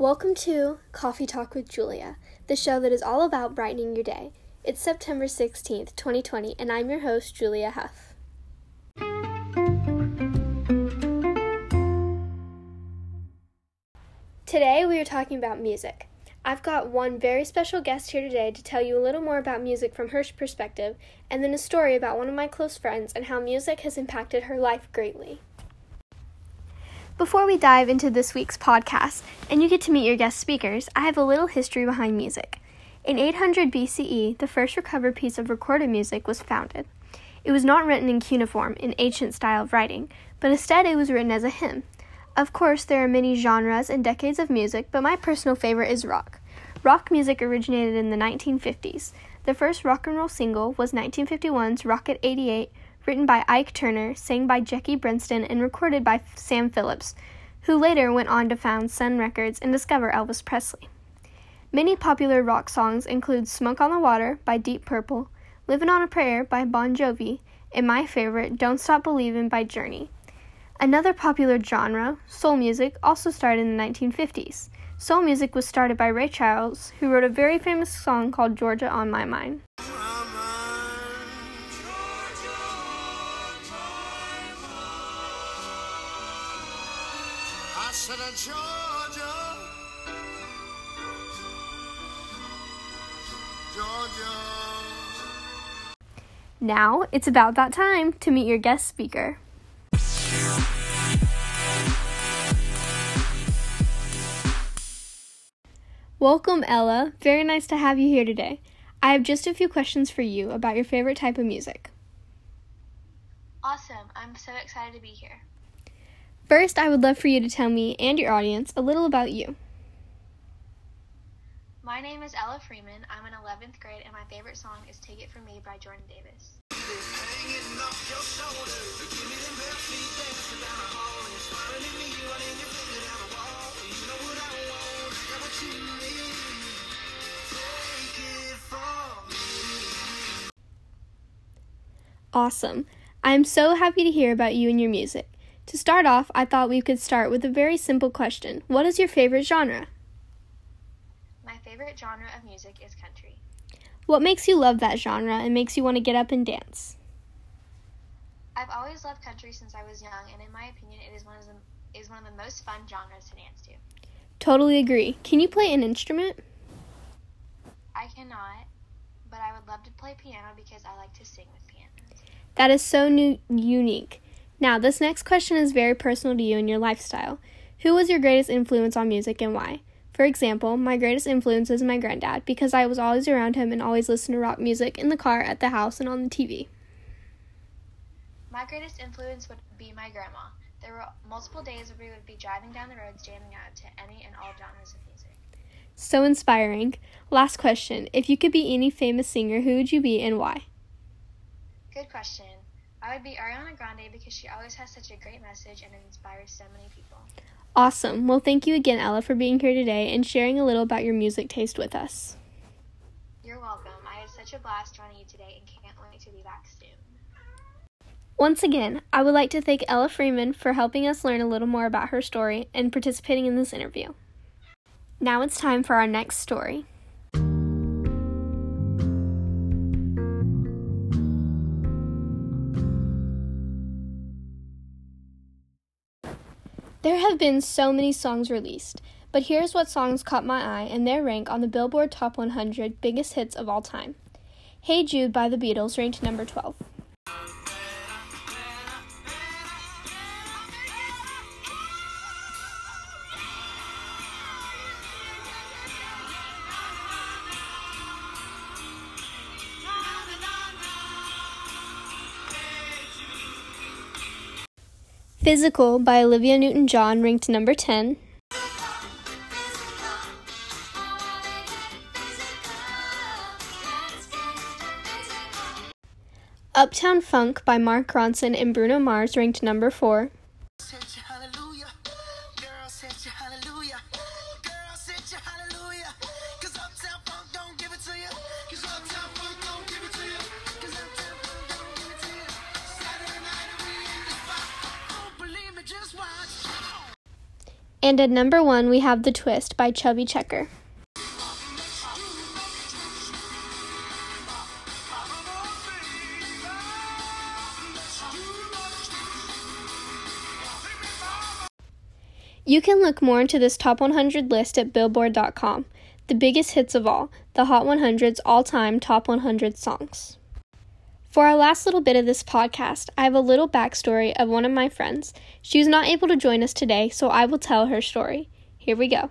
Welcome to Coffee Talk with Julia, the show that is all about brightening your day. It's September 16th, 2020, and I'm your host, Julia Huff. Today we are talking about music. I've got one very special guest here today to tell you a little more about music from her perspective, and then a story about one of my close friends and how music has impacted her life greatly. Before we dive into this week's podcast and you get to meet your guest speakers, I have a little history behind music. In 800 BCE, the first recovered piece of recorded music was founded. It was not written in cuneiform, an ancient style of writing, but instead it was written as a hymn. Of course, there are many genres and decades of music, but my personal favorite is rock. Rock music originated in the 1950s. The first rock and roll single was 1951's Rocket 88 written by Ike Turner, sang by Jackie Brenston, and recorded by Sam Phillips, who later went on to found Sun Records and discover Elvis Presley. Many popular rock songs include Smoke on the Water by Deep Purple, Living on a Prayer by Bon Jovi, and my favorite, Don't Stop Believin' by Journey. Another popular genre, soul music, also started in the 1950s. Soul music was started by Ray Charles, who wrote a very famous song called Georgia on My Mind. Georgia. Now it's about that time to meet your guest speaker. Welcome, Ella. Very nice to have you here today. I have just a few questions for you about your favorite type of music. Awesome. I'm so excited to be here. First, I would love for you to tell me and your audience a little about you. My name is Ella Freeman. I'm in 11th grade, and my favorite song is Take It From Me by Jordan Davis. Awesome. I am so happy to hear about you and your music. To start off, I thought we could start with a very simple question What is your favorite genre? Favorite genre of music is country. What makes you love that genre and makes you want to get up and dance? I've always loved country since I was young, and in my opinion, it is one of the is one of the most fun genres to dance to. Totally agree. Can you play an instrument? I cannot, but I would love to play piano because I like to sing with piano. That is so new- unique. Now, this next question is very personal to you and your lifestyle. Who was your greatest influence on music and why? For example, my greatest influence is my granddad because I was always around him and always listened to rock music in the car, at the house, and on the TV. My greatest influence would be my grandma. There were multiple days where we would be driving down the roads jamming out to any and all genres of music. So inspiring. Last question. If you could be any famous singer, who would you be and why? Good question. I would be Ariana Grande because she always has such a great message and inspires so many people. Awesome. Well, thank you again, Ella, for being here today and sharing a little about your music taste with us. You're welcome. I had such a blast joining you today and can't wait to be back soon. Once again, I would like to thank Ella Freeman for helping us learn a little more about her story and participating in this interview. Now it's time for our next story. There have been so many songs released, but here's what songs caught my eye and their rank on the Billboard Top 100 Biggest Hits of All Time. Hey Jude by the Beatles ranked number 12. Physical by Olivia Newton John ranked number 10. Uptown Funk by Mark Ronson and Bruno Mars ranked number 4. And at number one, we have The Twist by Chubby Checker. You can look more into this top 100 list at Billboard.com, the biggest hits of all, the Hot 100's all time top 100 songs. For our last little bit of this podcast, I have a little backstory of one of my friends. She was not able to join us today, so I will tell her story. Here we go.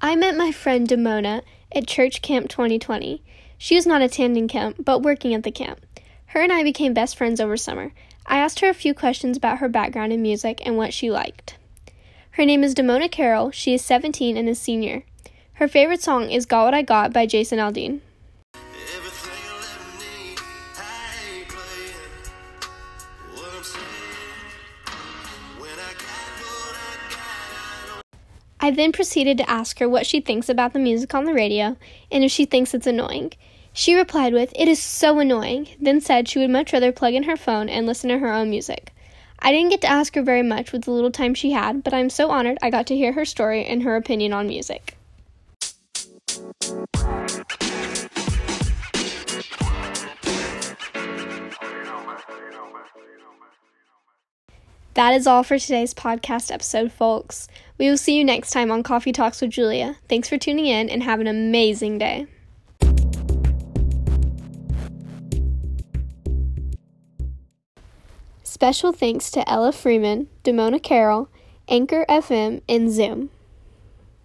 I met my friend Demona at Church Camp 2020. She was not attending camp, but working at the camp. Her and I became best friends over summer. I asked her a few questions about her background in music and what she liked. Her name is Demona Carroll. She is 17 and a senior. Her favorite song is Got What I Got by Jason Aldean. I then proceeded to ask her what she thinks about the music on the radio and if she thinks it's annoying. She replied with, It is so annoying, then said she would much rather plug in her phone and listen to her own music. I didn't get to ask her very much with the little time she had, but I'm so honored I got to hear her story and her opinion on music. That is all for today's podcast episode, folks. We will see you next time on Coffee Talks with Julia. Thanks for tuning in and have an amazing day. Special thanks to Ella Freeman, Demona Carroll, Anchor FM, and Zoom.